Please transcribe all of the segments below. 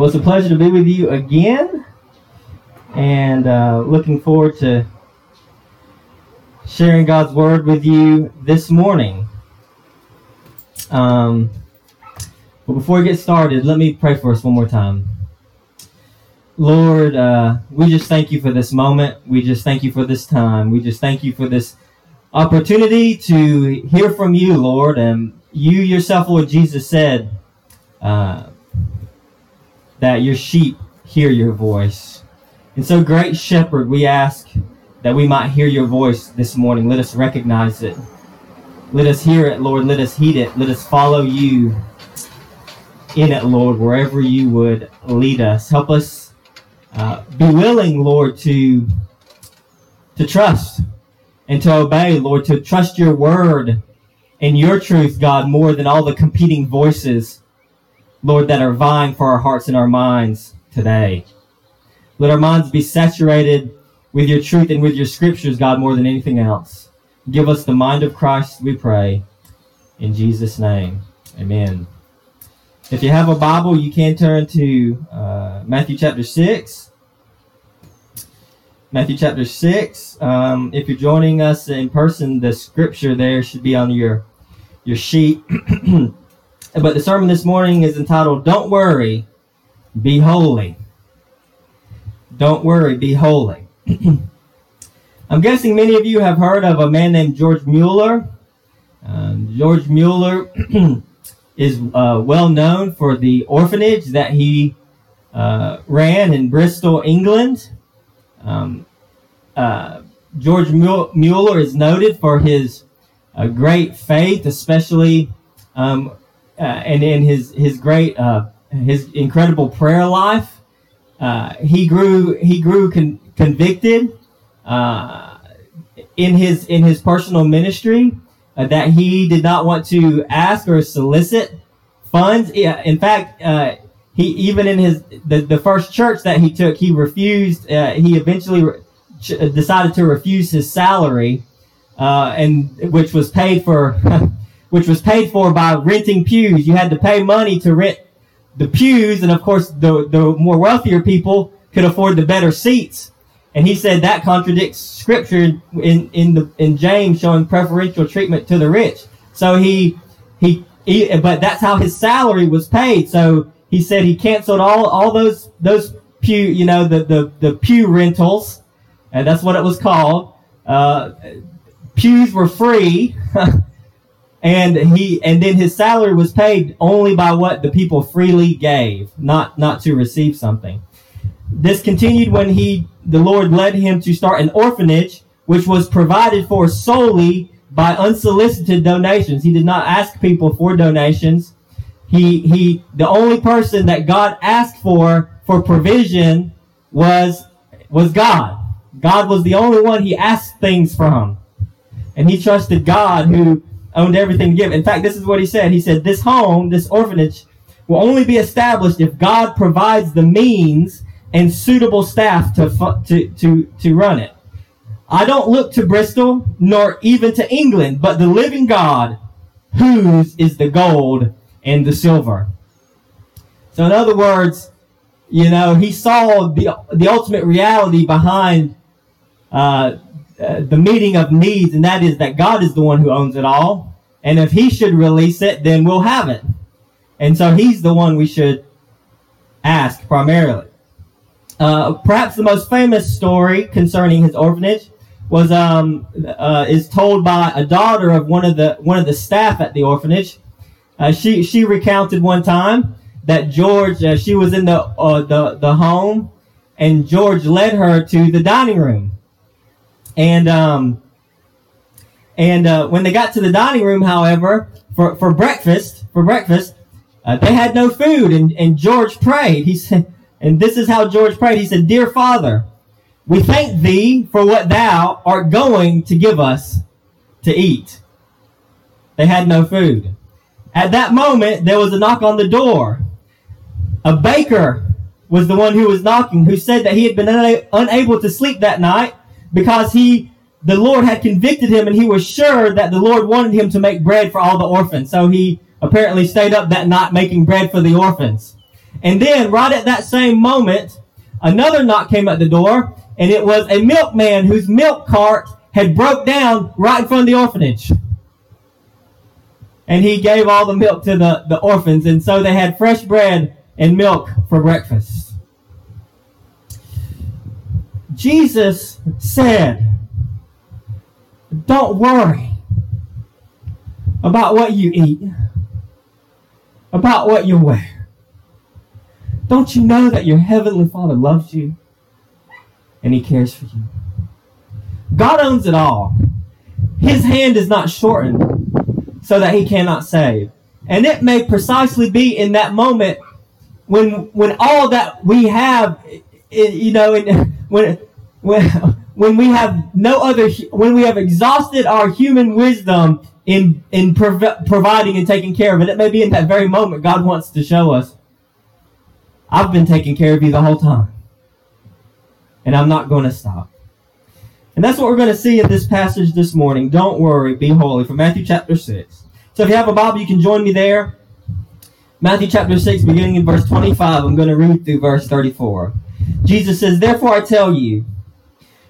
Well, it's a pleasure to be with you again, and uh, looking forward to sharing God's Word with you this morning. Um, but before we get started, let me pray for us one more time. Lord, uh, we just thank you for this moment. We just thank you for this time. We just thank you for this opportunity to hear from you, Lord. And you yourself, Lord Jesus, said, uh, that your sheep hear your voice. And so, great shepherd, we ask that we might hear your voice this morning. Let us recognize it. Let us hear it, Lord. Let us heed it. Let us follow you in it, Lord, wherever you would lead us. Help us uh, be willing, Lord, to to trust and to obey, Lord, to trust your word and your truth, God, more than all the competing voices Lord, that are vying for our hearts and our minds today. Let our minds be saturated with your truth and with your scriptures, God, more than anything else. Give us the mind of Christ, we pray. In Jesus' name, amen. If you have a Bible, you can turn to uh, Matthew chapter 6. Matthew chapter 6. Um, if you're joining us in person, the scripture there should be on your, your sheet. But the sermon this morning is entitled Don't Worry, Be Holy. Don't worry, be holy. I'm guessing many of you have heard of a man named George Mueller. Um, George Mueller is uh, well known for the orphanage that he uh, ran in Bristol, England. Um, uh, George Mueller is noted for his uh, great faith, especially um, uh, and in his his great uh, his incredible prayer life, uh, he grew he grew con- convicted in his in his personal ministry that he did not want to ask or solicit funds. In fact, uh, he even in his the, the first church that he took, he refused. Uh, he eventually re- decided to refuse his salary, uh, and which was paid for which was paid for by renting pews. You had to pay money to rent the pews, and of course, the, the more wealthier people could afford the better seats. And he said that contradicts scripture in, in the in James showing preferential treatment to the rich. So he, he he but that's how his salary was paid. So he said he canceled all all those those pew you know the the, the pew rentals, and that's what it was called. Uh, pews were free. and he and then his salary was paid only by what the people freely gave not not to receive something. This continued when he the lord led him to start an orphanage which was provided for solely by unsolicited donations. He did not ask people for donations. He he the only person that god asked for for provision was was god. God was the only one he asked things from. And he trusted god who owned everything to give. In fact, this is what he said. He said, This home, this orphanage, will only be established if God provides the means and suitable staff to, to, to, to run it. I don't look to Bristol nor even to England, but the living God, whose is the gold and the silver. So, in other words, you know, he saw the, the ultimate reality behind uh, uh, the meeting of needs, and that is that God is the one who owns it all. And if He should release it, then we'll have it. And so He's the one we should ask primarily. Uh, perhaps the most famous story concerning his orphanage was um, uh, is told by a daughter of one of the one of the staff at the orphanage. Uh, she she recounted one time that George uh, she was in the uh, the the home, and George led her to the dining room, and um, and uh, when they got to the dining room, however, for, for breakfast, for breakfast, uh, they had no food. And, and George prayed. He said, and this is how George prayed. He said, Dear Father, we thank thee for what thou art going to give us to eat. They had no food. At that moment, there was a knock on the door. A baker was the one who was knocking, who said that he had been una- unable to sleep that night because he the Lord had convicted him and he was sure that the Lord wanted him to make bread for all the orphans. So he apparently stayed up that night making bread for the orphans. And then, right at that same moment, another knock came at the door, and it was a milkman whose milk cart had broke down right in front of the orphanage. And he gave all the milk to the, the orphans, and so they had fresh bread and milk for breakfast. Jesus said, Don't worry about what you eat, about what you wear. Don't you know that your Heavenly Father loves you and He cares for you? God owns it all. His hand is not shortened so that He cannot save. And it may precisely be in that moment when when all that we have, you know, when when when we have no other when we have exhausted our human wisdom in in prov- providing and taking care of it, it may be in that very moment God wants to show us. I've been taking care of you the whole time, and I'm not going to stop. And that's what we're going to see in this passage this morning. Don't worry, be holy, from Matthew chapter 6. So if you have a Bible, you can join me there. Matthew chapter 6, beginning in verse 25, I'm going to read through verse 34. Jesus says, Therefore I tell you,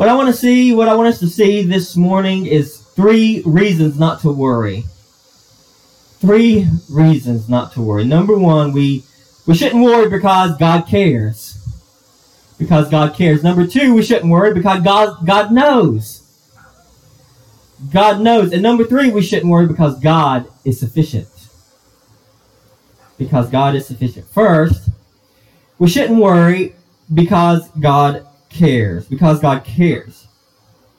What I want to see, what I want us to see this morning is three reasons not to worry. Three reasons not to worry. Number one, we, we shouldn't worry because God cares. Because God cares. Number two, we shouldn't worry because God, God knows. God knows. And number three, we shouldn't worry because God is sufficient. Because God is sufficient. First, we shouldn't worry because God cares. Because God cares.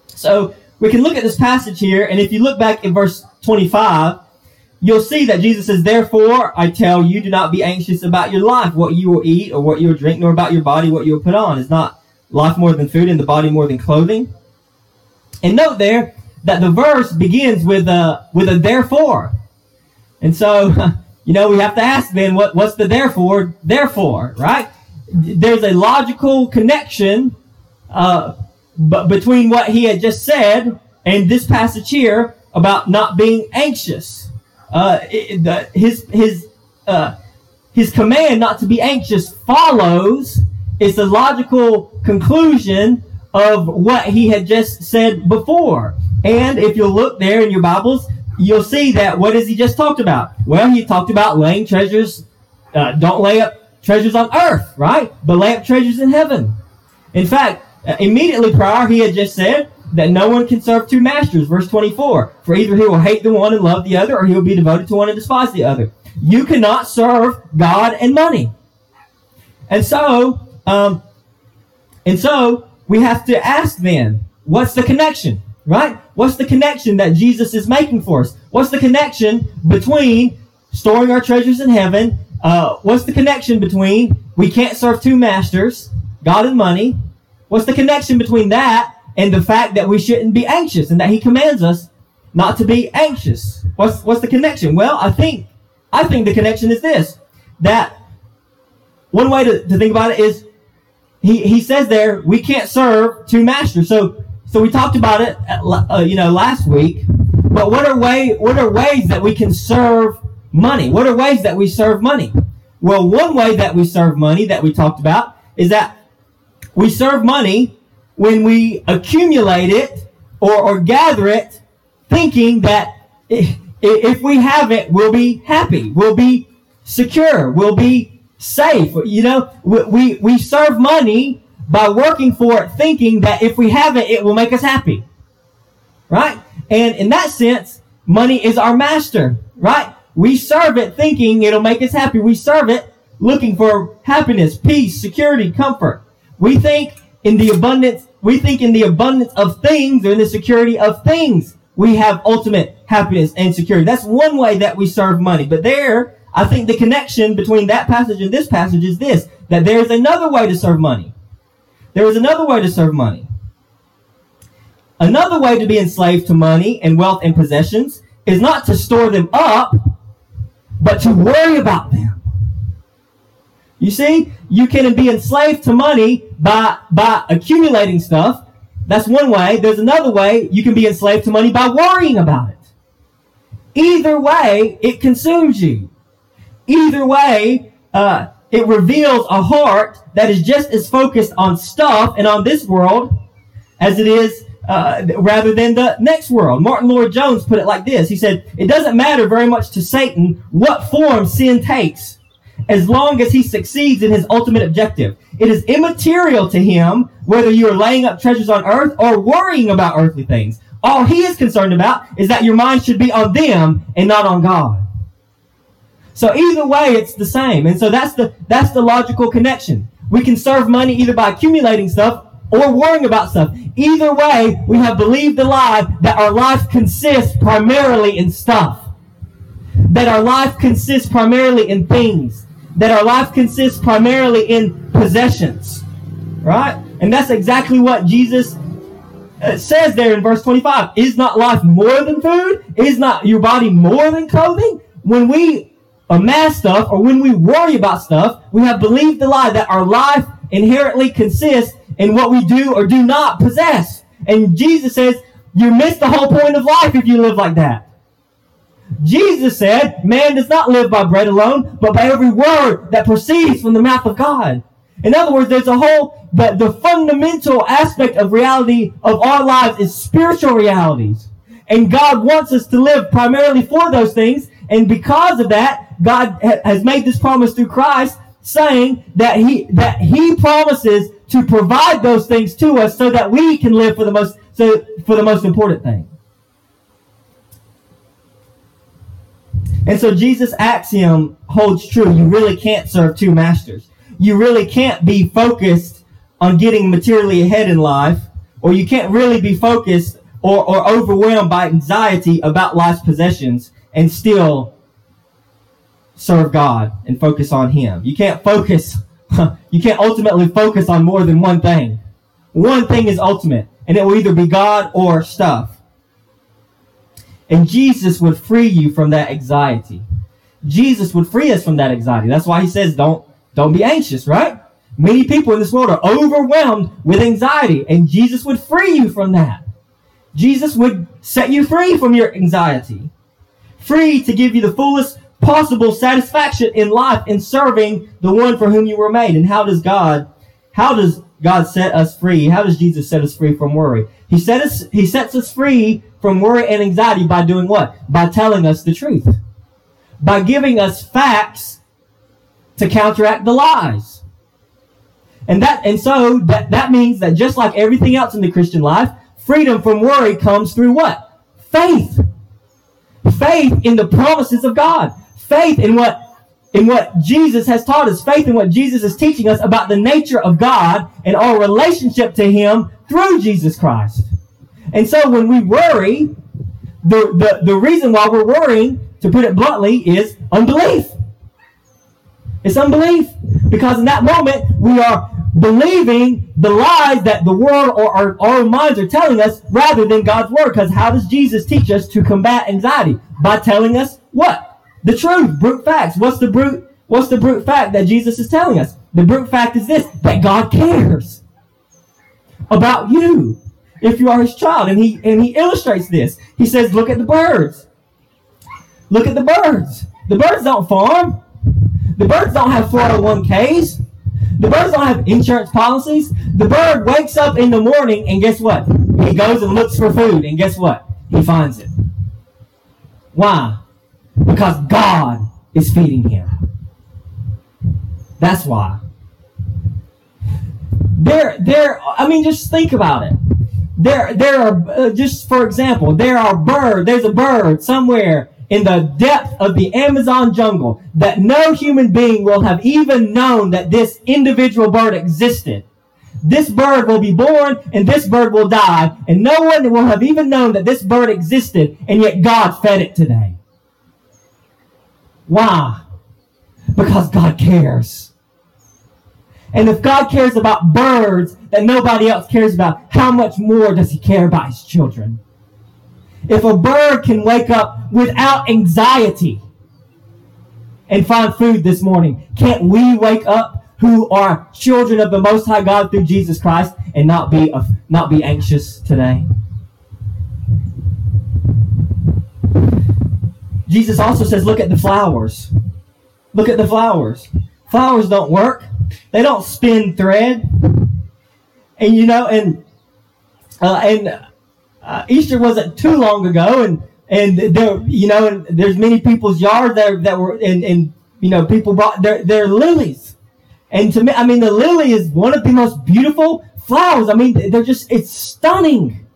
So we can look at this passage here, and if you look back in verse 25, you'll see that Jesus says, Therefore, I tell you, do not be anxious about your life, what you will eat or what you will drink, nor about your body, what you will put on. Is not life more than food and the body more than clothing? And note there that the verse begins with a with a therefore. And so, you know, we have to ask then what, what's the therefore? Therefore, right? There's a logical connection uh, b- between what he had just said and this passage here about not being anxious. Uh, it, the, his his uh, his command not to be anxious follows. It's the logical conclusion of what he had just said before. And if you look there in your Bibles, you'll see that what has he just talked about? Well, he talked about laying treasures, uh, don't lay up treasures on earth, right? But lay up treasures in heaven. In fact, immediately prior, he had just said that no one can serve two masters. Verse 24. For either he will hate the one and love the other, or he will be devoted to one and despise the other. You cannot serve God and money. And so, um, and so we have to ask then, what's the connection? Right? What's the connection that Jesus is making for us? What's the connection between storing our treasures in heaven? Uh, what's the connection between we can't serve two masters, God and money? What's the connection between that and the fact that we shouldn't be anxious and that He commands us not to be anxious? What's what's the connection? Well, I think I think the connection is this: that one way to, to think about it is he, he says there we can't serve two masters. So so we talked about it at, uh, you know last week. But what are way what are ways that we can serve money? What are ways that we serve money? Well, one way that we serve money that we talked about is that we serve money when we accumulate it or, or gather it thinking that if we have it, we'll be happy, we'll be secure, we'll be safe. You know, we, we, we serve money by working for it, thinking that if we have it, it will make us happy. Right? And in that sense, money is our master, right? We serve it thinking it'll make us happy. We serve it looking for happiness, peace, security, comfort. We think in the abundance, we think in the abundance of things or in the security of things, we have ultimate happiness and security. That's one way that we serve money. But there, I think the connection between that passage and this passage is this, that there's another way to serve money. There is another way to serve money. Another way to be enslaved to money and wealth and possessions is not to store them up, but to worry about them. You see, you can be enslaved to money by, by accumulating stuff. That's one way. There's another way you can be enslaved to money by worrying about it. Either way, it consumes you. Either way, uh, it reveals a heart that is just as focused on stuff and on this world as it is uh, rather than the next world. Martyn Lloyd-Jones put it like this. He said, it doesn't matter very much to Satan what form sin takes as long as he succeeds in his ultimate objective. It is immaterial to him whether you are laying up treasures on earth or worrying about earthly things. All he is concerned about is that your mind should be on them and not on God. So either way, it's the same. And so that's the, that's the logical connection. We can serve money either by accumulating stuff or worrying about stuff. Either way, we have believed the lie that our life consists primarily in stuff. That our life consists primarily in things. That our life consists primarily in possessions. Right? And that's exactly what Jesus uh, says there in verse 25. Is not life more than food? Is not your body more than clothing? When we amass stuff or when we worry about stuff, we have believed the lie that our life inherently consists in what we do or do not possess. And Jesus says, you miss the whole point of life if you live like that. Jesus said, man does not live by bread alone, but by every word that proceeds from the mouth of God. In other words, there's a whole, but the fundamental aspect of reality of our lives is spiritual realities. And God wants us to live primarily for those things. And because of that, God has made this promise through Christ saying that he, that he promises to provide those things to us so that we can live for the most, so, for the most important thing. And so Jesus' axiom holds true. You really can't serve two masters. You really can't be focused on getting materially ahead in life, or you can't really be focused or, or overwhelmed by anxiety about life's possessions and still serve God and focus on Him. You can't focus, you can't ultimately focus on more than one thing. One thing is ultimate, and it will either be God or stuff. And Jesus would free you from that anxiety. Jesus would free us from that anxiety. That's why he says, don't, don't be anxious, right? Many people in this world are overwhelmed with anxiety, and Jesus would free you from that. Jesus would set you free from your anxiety. Free to give you the fullest possible satisfaction in life in serving the one for whom you were made. And how does God, how does God set us free? How does Jesus set us free from worry? He set us, he sets us free from worry and anxiety by doing what? By telling us the truth. By giving us facts to counteract the lies. And that, and so that, that means that just like everything else in the Christian life, freedom from worry comes through what? Faith. Faith in the promises of God faith in what in what Jesus has taught us, faith in what Jesus is teaching us about the nature of God and our relationship to Him through Jesus Christ. And so when we worry, the, the, the reason why we're worrying, to put it bluntly, is unbelief. It's unbelief. Because in that moment, we are believing the lies that the world or our, our minds are telling us rather than God's word. Because how does Jesus teach us to combat anxiety? By telling us what? The truth, brute facts. What's the brute? What's the brute fact that Jesus is telling us? The brute fact is this that God cares about you if you are his child. And he and he illustrates this. He says, look at the birds. Look at the birds. The birds don't farm. The birds don't have 401ks. The birds don't have insurance policies. The bird wakes up in the morning and guess what? He goes and looks for food and guess what? He finds it. Why? Because God is feeding him. That's why. There, there. I mean, just think about it. There, there are uh, just for example, there are bird. There's a bird somewhere in the depth of the Amazon jungle that no human being will have even known that this individual bird existed. This bird will be born and this bird will die, and no one will have even known that this bird existed, and yet God fed it today. Why? Because God cares. And if God cares about birds that nobody else cares about, how much more does he care about his children? If a bird can wake up without anxiety and find food this morning, can't we wake up who are children of the Most High God through Jesus Christ and not be not be anxious today? Jesus also says, look at the flowers. Look at the flowers. Flowers don't work. They don't spin thread. And you know, and uh, and uh, Easter wasn't too long ago, and and there, you know, and there's many people's yards that that were, and and you know, people brought their their lilies, and to me, I mean, the lily is one of the most beautiful flowers. I mean, they're just it's stunning.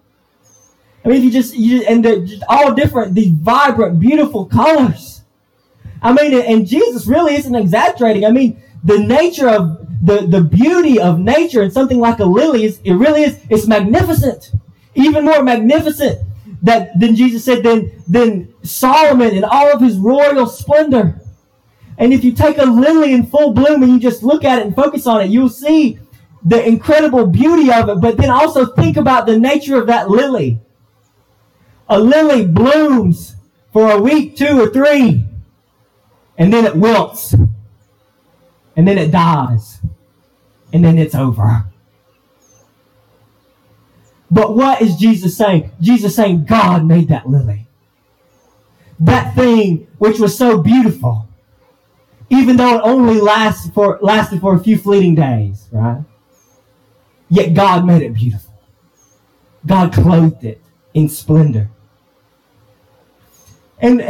I mean, you just you and they're just all different, these vibrant, beautiful colors. I mean, and Jesus really isn't exaggerating. I mean, the nature of the, the beauty of nature and something like a lily is it really is it's magnificent. Even more magnificent that than jesus said than than solomon in all of his royal splendor. And if you take a lily in full bloom and you just look at it and focus on it you'll see the incredible beauty of it. But then also think about the nature of that lily. A lily blooms for a week two or three and then it wilts and then it dies, and then it's over. But what is Jesus saying? Jesus saying God made that lily. That thing which was so beautiful, even though it only lasted for, lasted for a few fleeting days, right? Yet God made it beautiful. God clothed it in splendor. And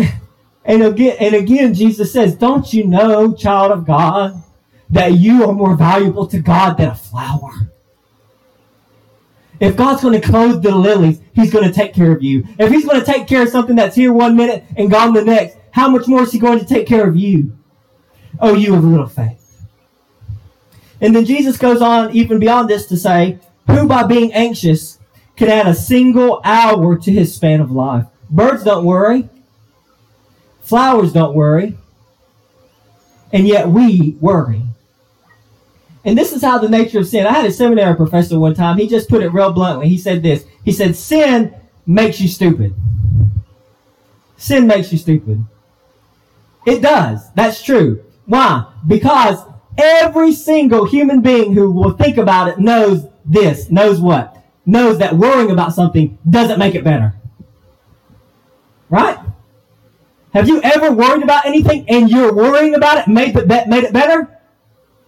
and again, and again, Jesus says, Don't you know, child of God, that you are more valuable to God than a flower. If God's going to clothe the lilies, He's going to take care of you. If He's going to take care of something that's here one minute and gone the next, how much more is He going to take care of you? Oh, you of little faith. And then Jesus goes on even beyond this to say, Who by being anxious can add a single hour to his span of life? Birds don't worry, flowers don't worry, and yet we worry. And this is how the nature of sin. I had a seminary professor one time. He just put it real bluntly. He said this. He said, "Sin makes you stupid. Sin makes you stupid. It does. That's true. Why? Because every single human being who will think about it knows this. Knows what? Knows that worrying about something doesn't make it better. Right? Have you ever worried about anything and you're worrying about it made it, made it better?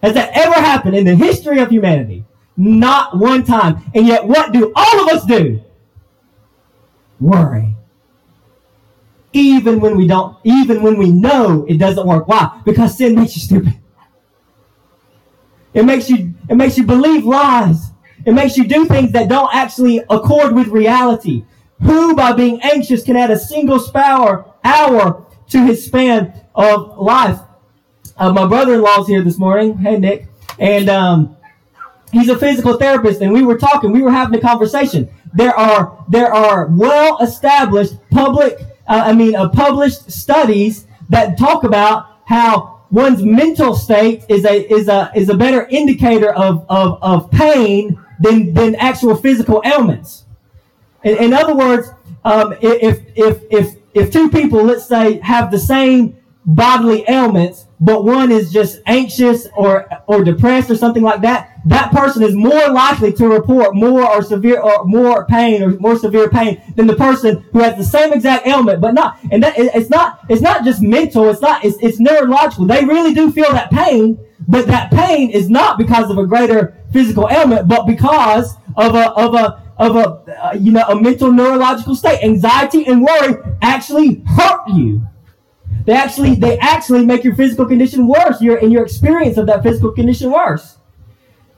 Has that ever happened in the history of humanity? Not one time. And yet, what do all of us do? Worry. Even when we don't, even when we know it doesn't work. Why? Because sin makes you stupid. It makes you, it makes you believe lies. It makes you do things that don't actually accord with reality. Who, by being anxious, can add a single hour, hour to his span of life? Uh, my brother-in-law's here this morning. Hey, Nick. And um, he's a physical therapist, and we were talking. We were having a conversation. There are there are well-established public, uh, I mean, uh, published studies that talk about how one's mental state is a is a is a better indicator of of, of pain than than actual physical ailments. In, in other words, um, if if if if two people, let's say, have the same bodily ailments, but one is just anxious or or depressed or something like that, that person is more likely to report more or severe or more pain or more severe pain than the person who has the same exact ailment, but not and that it's not it's not just mental, it's not it's, it's neurological. They really do feel that pain, but that pain is not because of a greater physical ailment, but because of a of a of a uh, you know a mental neurological state. Anxiety and worry actually hurt you. They actually they actually make your physical condition worse. Your and your experience of that physical condition worse.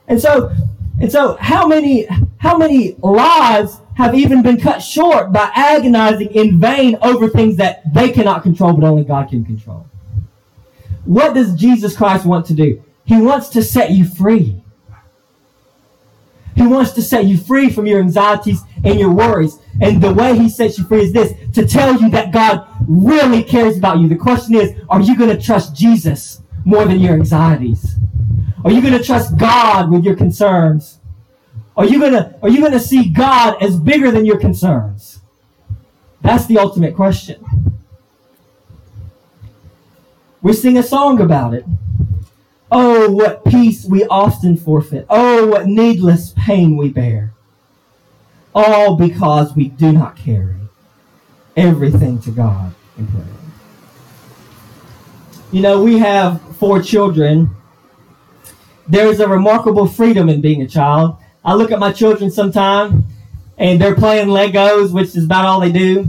And so and so how many how many lives have even been cut short by agonizing in vain over things that they cannot control but only God can control? What does Jesus Christ want to do? He wants to set you free. He wants to set you free from your anxieties and your worries. And the way he sets you free is this to tell you that God really cares about you. The question is, are you going to trust Jesus more than your anxieties? Are you going to trust God with your concerns? Are you going to are you going to see God as bigger than your concerns? That's the ultimate question. We sing a song about it. Oh, what peace we often forfeit. Oh, what needless pain we bear. All because we do not carry everything to God in prayer. You know, we have four children. There is a remarkable freedom in being a child. I look at my children sometime and they're playing Legos, which is about all they do.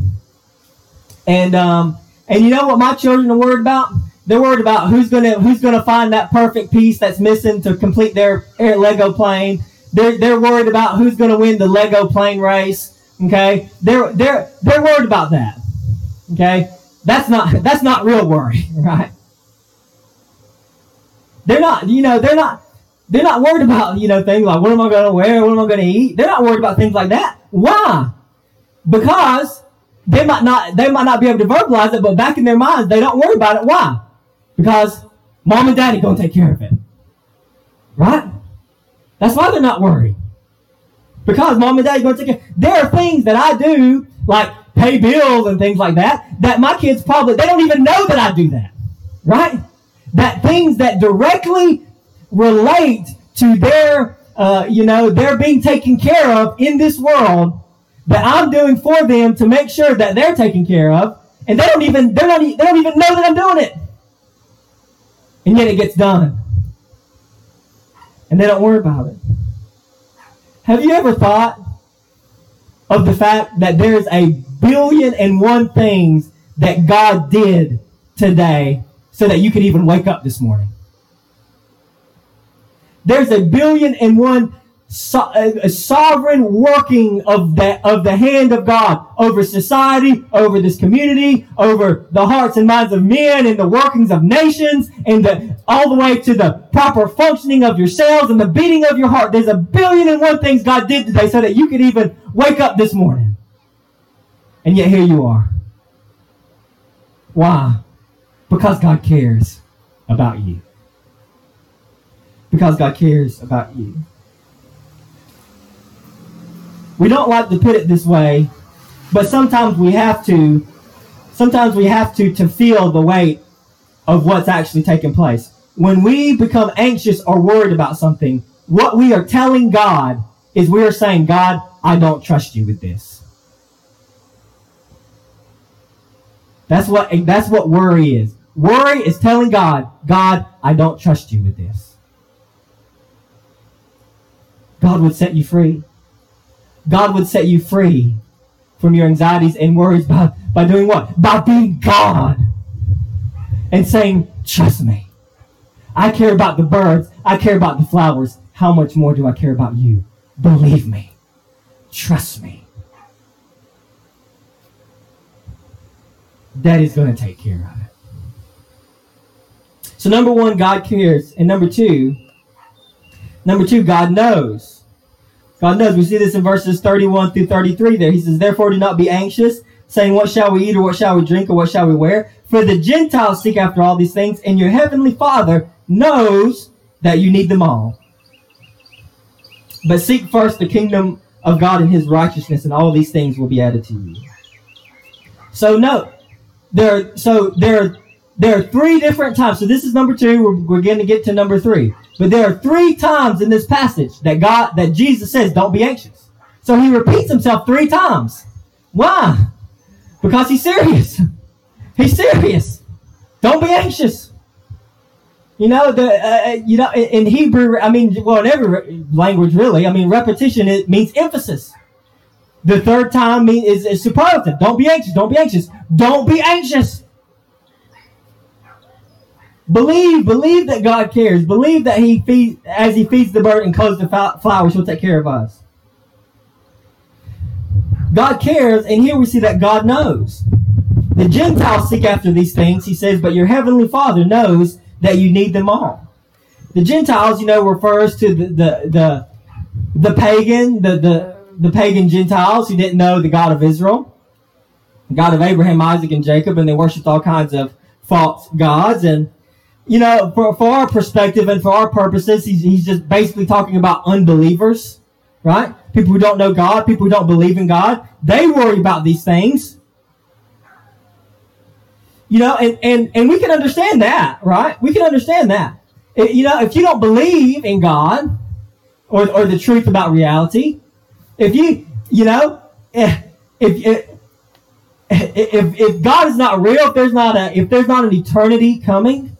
And um, and you know what my children are worried about? They're worried about who's gonna who's gonna find that perfect piece that's missing to complete their Lego plane. They're they're worried about who's gonna win the Lego plane race. Okay, they're they're they're worried about that. Okay, that's not that's not real worry, right? They're not, you know, they're not they're not worried about you know things like what am I to wear, what am I to eat. They're not worried about things like that. Why? Because they might not they might not be able to verbalize it, but back in their minds they don't worry about it. Why? Because mom and daddy gonna take care of it. Right? That's why they're not worried. Because mom and daddy gonna take care. There are things that I do, like pay bills and things like that, that my kids probably they don't even know that I do that. Right? That things that directly relate to their uh, you know, they're being taken care of in this world that I'm doing for them to make sure that they're taken care of, and they don't even they're not they don't even know that I'm doing it and yet it gets done. And they don't worry about it. Have you ever thought of the fact that there's a billion and one things that God did today so that you could even wake up this morning? There's a billion and one so, a, sovereign working of the, of the hand of God over society, over this community, over the hearts and minds of men and the workings of nations and the, all the way to the proper functioning of your cells and the beating of your heart. There's a billion and one things God did today so that you could even wake up this morning. And yet here you are. Why? Because God cares about you. Because God cares about you. We don't like to put it this way, but sometimes we have to. Sometimes we have to to feel the weight of what's actually taking place. When we become anxious or worried about something, what we are telling God is we are saying, God, I don't trust you with this. That's what that's what worry is. Worry is telling God, God, I don't trust you with this. God would set you free. God would set you free from your anxieties and worries by, by doing what? By being God and saying, Trust me. I care about the birds. I care about the flowers. How much more do I care about you? Believe me. Trust me. Daddy's going to take care of it. So, number one, God cares. And number two, number two, God knows. God knows. We see this in verses 31 through 33 there. He says, Therefore do not be anxious, saying, What shall we eat, or what shall we drink, or what shall we wear? For the Gentiles seek after all these things, and your heavenly Father knows that you need them all. But seek first the kingdom of God and his righteousness, and all these things will be added to you. So no, there so there there are three different times. So this is number two. We're, we're going to get to number three. But there are three times in this passage that God, that Jesus says, don't be anxious. So he repeats himself three times. Why? Because he's serious. He's serious. Don't be anxious. You know the uh, uh you know in Hebrew. I mean, well, in every language, really. I mean, repetition it means emphasis. The third time mean, is, is superlative. Don't be anxious. Don't be anxious. Don't be anxious. Believe, believe that God cares. Believe that He feeds, as He feeds the bird and clothes the flowers, He'll take care of us. God cares, and here we see that God knows. The Gentiles seek after these things, he says, but your heavenly Father knows that you need them all. The Gentiles, you know, refers to the the the, the pagan, the, the the pagan Gentiles who didn't know the God of Israel, God of Abraham, Isaac, and Jacob, and they worshipped all kinds of false gods. And you know, for, for our perspective and for our purposes, he's, he's just basically talking about unbelievers, right? People who don't know God, people who don't believe in God, they worry about these things. You know, and, and, and we can understand that, right? We can understand that. It, you know, if you don't believe in God or, or the truth about reality, if you, you know, eh, if, if, if, if God is not real, if there's not a, if there's not an eternity coming,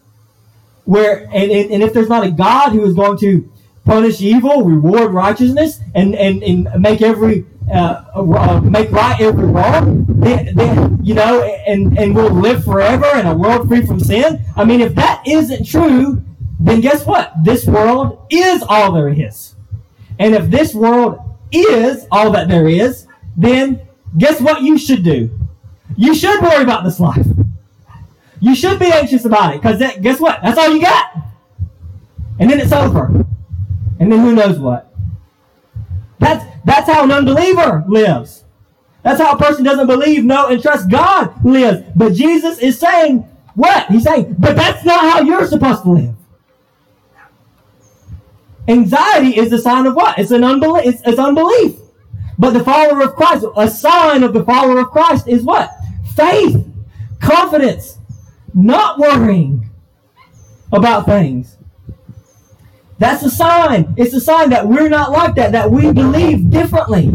where, and, and if there's not a God who is going to punish evil, reward righteousness, and, and, and make every uh, uh, make right every wrong, then, then, you know, and, and we'll live forever in a world free from sin. I mean, if that isn't true, then guess what? This world is all there is. And if this world is all that there is, then guess what you should do? You should worry about this life. You should be anxious about it because guess what? That's all you got. And then it's over. And then who knows what? That's, that's how an unbeliever lives. That's how a person doesn't believe, know, and trust God lives. But Jesus is saying, what? He's saying, but that's not how you're supposed to live. Anxiety is a sign of what? It's an unbelief. It's, it's unbelief. But the follower of Christ, a sign of the follower of Christ is what? Faith, confidence, not worrying about things. That's a sign. It's a sign that we're not like that, that we believe differently.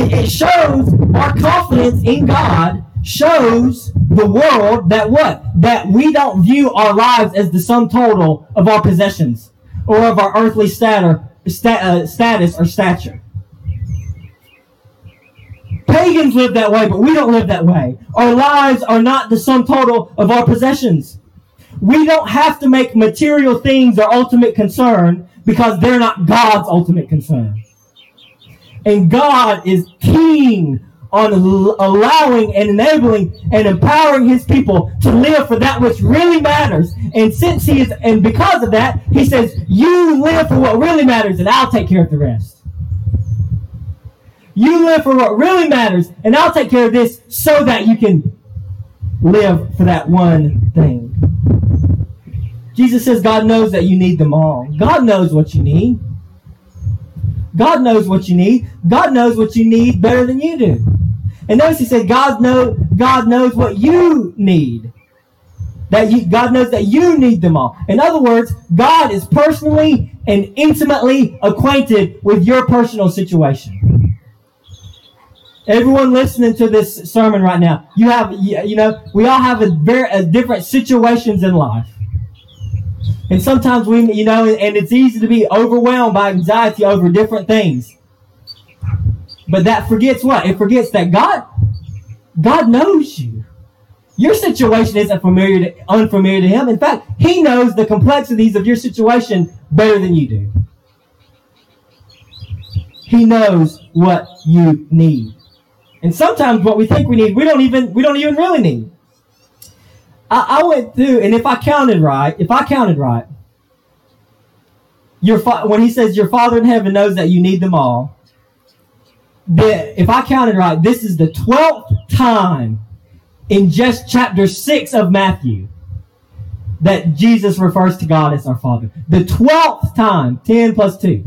It, it shows our confidence in God shows the world that what? That we don't view our lives as the sum total of our possessions or of our earthly stat, uh, status or stature. Pagans live that way, but we don't live that way. Our lives are not the sum total of our possessions. We don't have to make material things our ultimate concern because they're not God's ultimate concern. And God is keen on allowing and enabling and empowering his people to live for that which really matters. And since he is, and because of that, he says, You live for what really matters, and I'll take care of the rest. You live for what really matters, and I'll take care of this so that you can live for that one thing. Jesus says God knows that you need them all. God knows what you need. God knows what you need. God knows what you need better than you do. And notice he said God know God knows what you need. That you, God knows that you need them all. In other words, God is personally and intimately acquainted with your personal situation. Everyone listening to this sermon right now, you have, you know, we all have a very a different situations in life. And sometimes we, you know, and it's easy to be overwhelmed by anxiety over different things. But that forgets what? It forgets that God, God knows you. Your situation isn't familiar to, unfamiliar to Him. In fact, He knows the complexities of your situation better than you do. He knows what you need. And sometimes what we think we need, we don't even we don't even really need. I, I went through, and if I counted right, if I counted right, your fa- when he says your Father in heaven knows that you need them all, that if I counted right, this is the twelfth time in just chapter six of Matthew that Jesus refers to God as our Father. The twelfth time, ten plus two.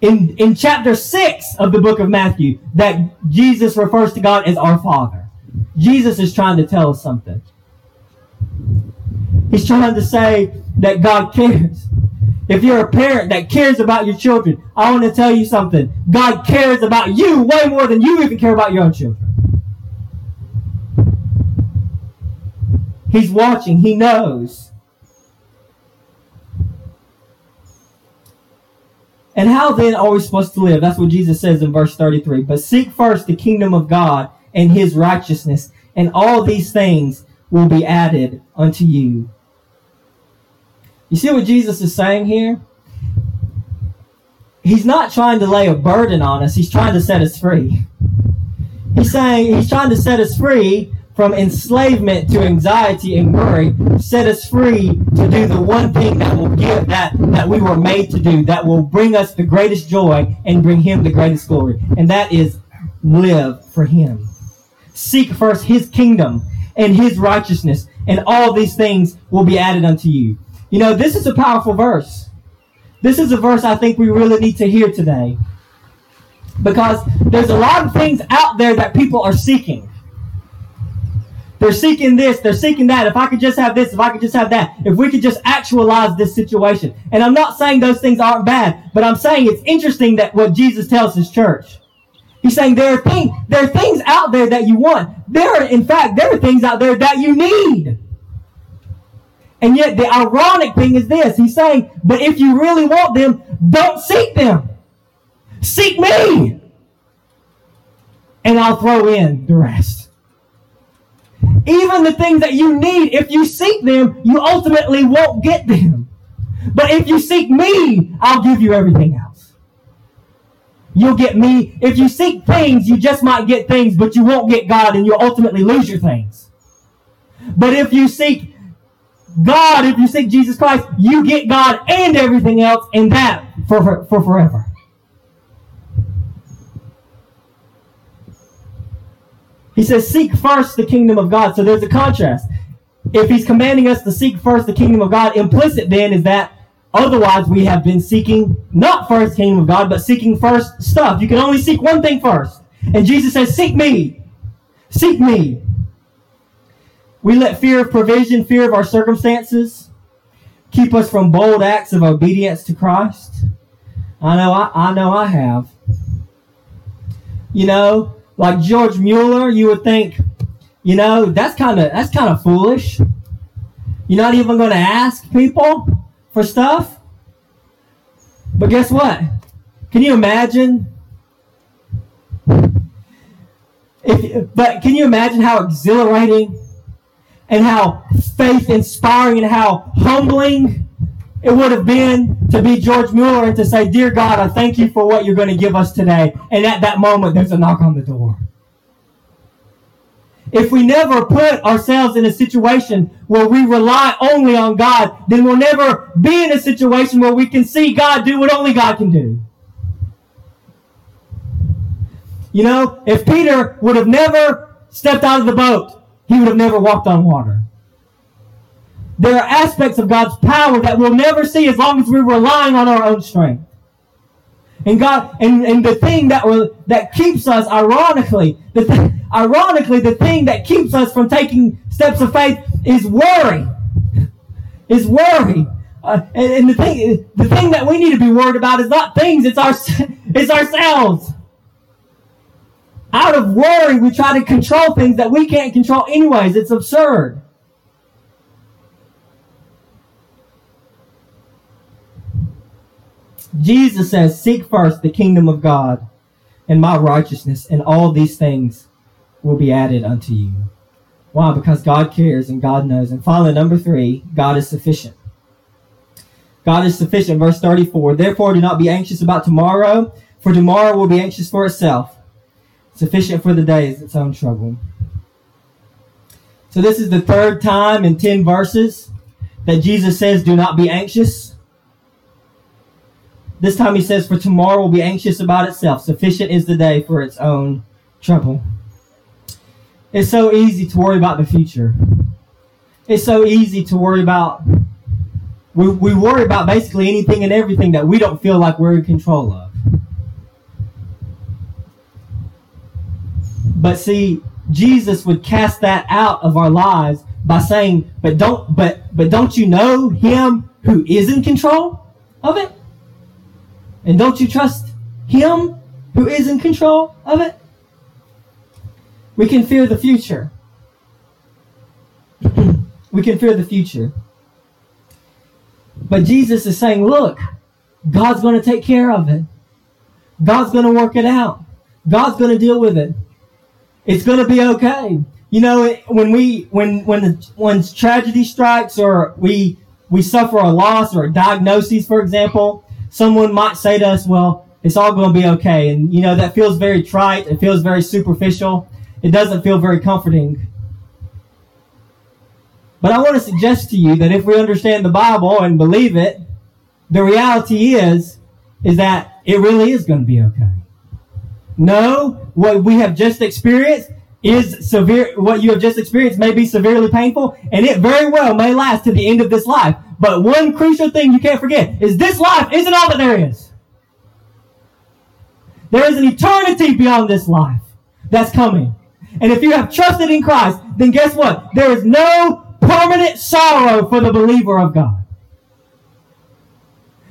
In, in chapter 6 of the book of Matthew, that Jesus refers to God as our Father. Jesus is trying to tell us something. He's trying to say that God cares. If you're a parent that cares about your children, I want to tell you something. God cares about you way more than you even care about your own children. He's watching. He knows. And how then are we supposed to live? That's what Jesus says in verse 33. But seek first the kingdom of God and his righteousness, and all these things will be added unto you. You see what Jesus is saying here? He's not trying to lay a burden on us, he's trying to set us free. He's saying he's trying to set us free from enslavement to anxiety and worry, set us free to do the one thing that will give that that we were made to do, that will bring us the greatest joy and bring him the greatest glory. And that is live for him. Seek first his kingdom and his righteousness, and all these things will be added unto you. You know, this is a powerful verse. This is a verse I think we really need to hear today. Because there's a lot of things out there that people are seeking. They're seeking this, they're seeking that. If I could just have this, if I could just have that, if we could just actualize this situation. And I'm not saying those things aren't bad, but I'm saying it's interesting that what Jesus tells his church. He's saying there are things, there are things out there that you want. There are, in fact, there are things out there that you need. And yet the ironic thing is this. He's saying, but if you really want them, don't seek them. Seek me. And I'll throw in the rest. Even the things that you need, if you seek them, you ultimately won't get them. But if you seek me, I'll give you everything else. You'll get me. If you seek things, you just might get things, but you won't get God and you'll ultimately lose your things. But if you seek God, if you seek Jesus Christ, you get God and everything else, and that for, for, for forever. He says, Seek first the kingdom of God. So there's a contrast. If he's commanding us to seek first the kingdom of God, implicit then is that otherwise we have been seeking not first kingdom of God, but seeking first stuff. You can only seek one thing first. And Jesus says, Seek me. Seek me. We let fear of provision, fear of our circumstances, keep us from bold acts of obedience to Christ. I know I, I know I have. You know, like George Mueller, you would think, you know, that's kind of that's kind of foolish. You're not even going to ask people for stuff. But guess what? Can you imagine? If, but can you imagine how exhilarating and how faith inspiring and how humbling it would have been to be George Mueller and to say, Dear God, I thank you for what you're going to give us today. And at that moment, there's a knock on the door. If we never put ourselves in a situation where we rely only on God, then we'll never be in a situation where we can see God do what only God can do. You know, if Peter would have never stepped out of the boat, he would have never walked on water. There are aspects of God's power that we'll never see as long as we're relying on our own strength. And God, and, and the thing that will, that keeps us, ironically, the th- ironically, the thing that keeps us from taking steps of faith is worry. Is worry. Uh, and, and the thing, the thing that we need to be worried about is not things; it's our, it's ourselves. Out of worry, we try to control things that we can't control anyways. It's absurd. Jesus says, Seek first the kingdom of God and my righteousness, and all these things will be added unto you. Why? Because God cares and God knows. And finally, number three, God is sufficient. God is sufficient. Verse 34 Therefore, do not be anxious about tomorrow, for tomorrow will be anxious for itself. Sufficient for the day is its own trouble. So, this is the third time in 10 verses that Jesus says, Do not be anxious. This time he says, For tomorrow will be anxious about itself. Sufficient is the day for its own trouble. It's so easy to worry about the future. It's so easy to worry about. We, we worry about basically anything and everything that we don't feel like we're in control of. But see, Jesus would cast that out of our lives by saying, but don't, but, but don't you know him who is in control of it? And don't you trust him who is in control of it? We can fear the future. we can fear the future. But Jesus is saying, look, God's going to take care of it. God's going to work it out. God's going to deal with it. It's going to be okay. You know, when we when when the, when tragedy strikes or we we suffer a loss or a diagnosis, for example, someone might say to us, "Well, it's all going to be okay," and you know that feels very trite. It feels very superficial. It doesn't feel very comforting. But I want to suggest to you that if we understand the Bible and believe it, the reality is is that it really is going to be okay. No, what we have just experienced is severe, what you have just experienced may be severely painful, and it very well may last to the end of this life. But one crucial thing you can't forget is this life isn't all that there is. There is an eternity beyond this life that's coming. And if you have trusted in Christ, then guess what? There is no permanent sorrow for the believer of God.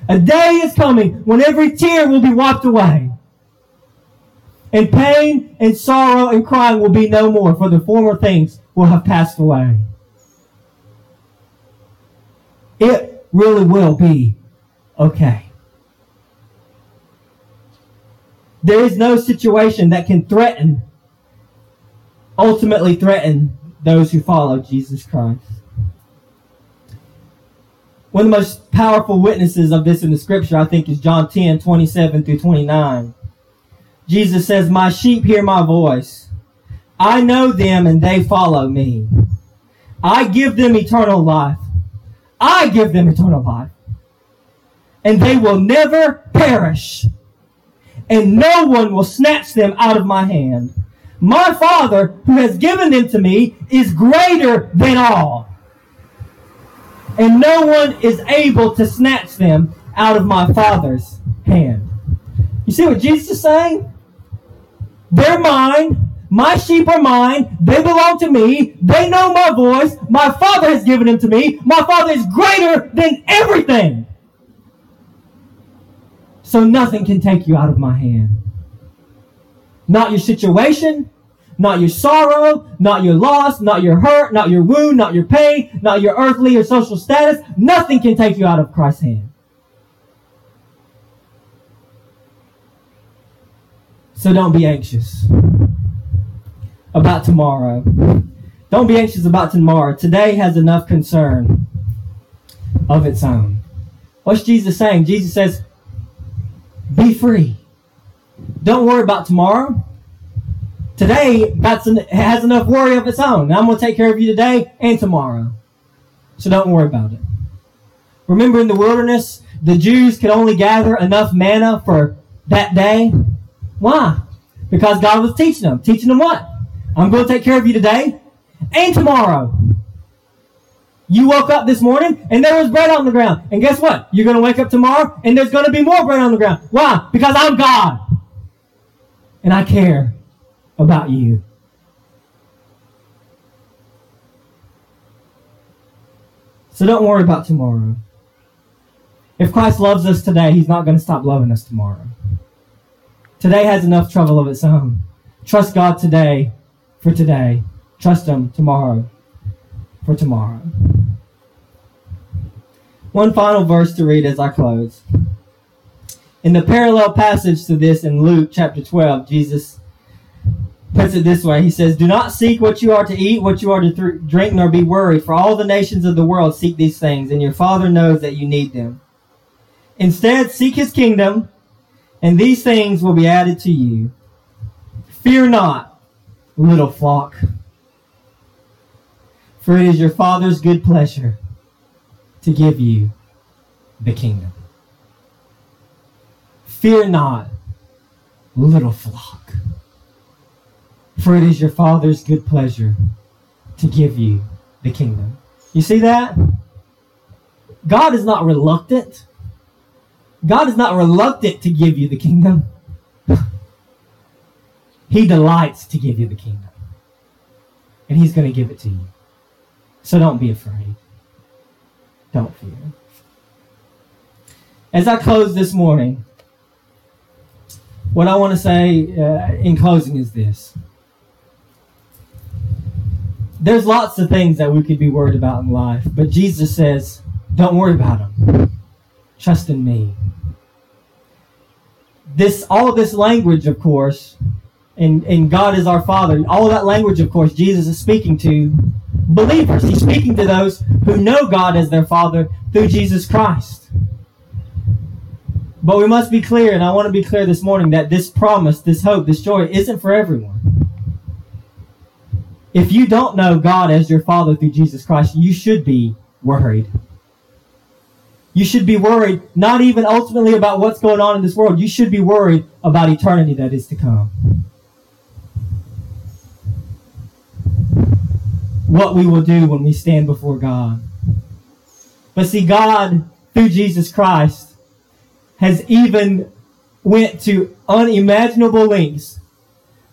A day is coming when every tear will be wiped away. And pain and sorrow and crying will be no more, for the former things will have passed away. It really will be okay. There is no situation that can threaten, ultimately threaten those who follow Jesus Christ. One of the most powerful witnesses of this in the scripture, I think, is John 10 27 through 29. Jesus says, My sheep hear my voice. I know them and they follow me. I give them eternal life. I give them eternal life. And they will never perish. And no one will snatch them out of my hand. My Father, who has given them to me, is greater than all. And no one is able to snatch them out of my Father's hand. You see what Jesus is saying? They're mine. My sheep are mine. They belong to me. They know my voice. My Father has given them to me. My Father is greater than everything. So nothing can take you out of my hand. Not your situation, not your sorrow, not your loss, not your hurt, not your wound, not your pain, not your earthly or social status. Nothing can take you out of Christ's hand. So don't be anxious about tomorrow. Don't be anxious about tomorrow. Today has enough concern of its own. What's Jesus saying? Jesus says, be free. Don't worry about tomorrow. Today that's an, has enough worry of its own. I'm going to take care of you today and tomorrow. So don't worry about it. Remember in the wilderness, the Jews could only gather enough manna for that day. Why? Because God was teaching them. Teaching them what? I'm going to take care of you today and tomorrow. You woke up this morning and there was bread on the ground. And guess what? You're going to wake up tomorrow and there's going to be more bread on the ground. Why? Because I'm God. And I care about you. So don't worry about tomorrow. If Christ loves us today, he's not going to stop loving us tomorrow. Today has enough trouble of its own. Trust God today for today. Trust Him tomorrow for tomorrow. One final verse to read as I close. In the parallel passage to this in Luke chapter 12, Jesus puts it this way. He says, Do not seek what you are to eat, what you are to th- drink, nor be worried, for all the nations of the world seek these things, and your Father knows that you need them. Instead, seek His kingdom, and these things will be added to you. Fear not, little flock, for it is your Father's good pleasure to give you the kingdom. Fear not, little flock for it is your Father's good pleasure to give you the kingdom. You see that? God is not reluctant. God is not reluctant to give you the kingdom. He delights to give you the kingdom. And He's going to give it to you. So don't be afraid. Don't fear. As I close this morning, what I want to say uh, in closing is this. There's lots of things that we could be worried about in life, but Jesus says, don't worry about them. Trust in me. This all this language, of course, and, and God is our Father, all that language, of course, Jesus is speaking to believers. He's speaking to those who know God as their Father through Jesus Christ. But we must be clear, and I want to be clear this morning, that this promise, this hope, this joy isn't for everyone. If you don't know God as your Father through Jesus Christ, you should be worried. You should be worried not even ultimately about what's going on in this world. You should be worried about eternity that is to come. What we will do when we stand before God. But see, God, through Jesus Christ, has even went to unimaginable lengths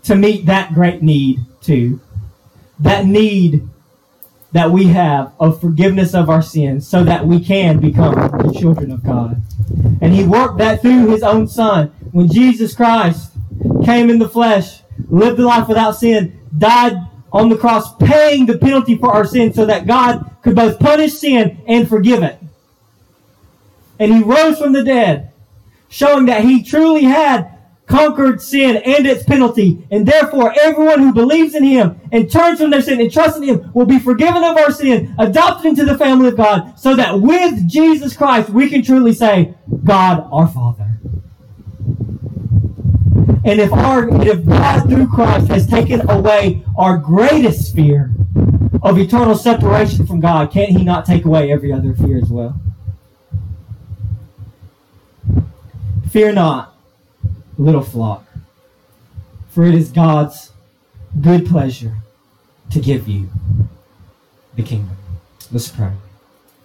to meet that great need too. That need that we have of forgiveness of our sins so that we can become the children of God. And he worked that through his own son. When Jesus Christ came in the flesh, lived a life without sin, died on the cross, paying the penalty for our sin so that God could both punish sin and forgive it. And he rose from the dead, showing that he truly had conquered sin and its penalty. And therefore, everyone who believes in him and turns from their sin and trusts in him will be forgiven of our sin, adopted into the family of God, so that with Jesus Christ we can truly say, God our Father. And if our if God through Christ has taken away our greatest fear of eternal separation from God, can't he not take away every other fear as well? Fear not little flock. For it is God's good pleasure to give you the kingdom. Let's pray.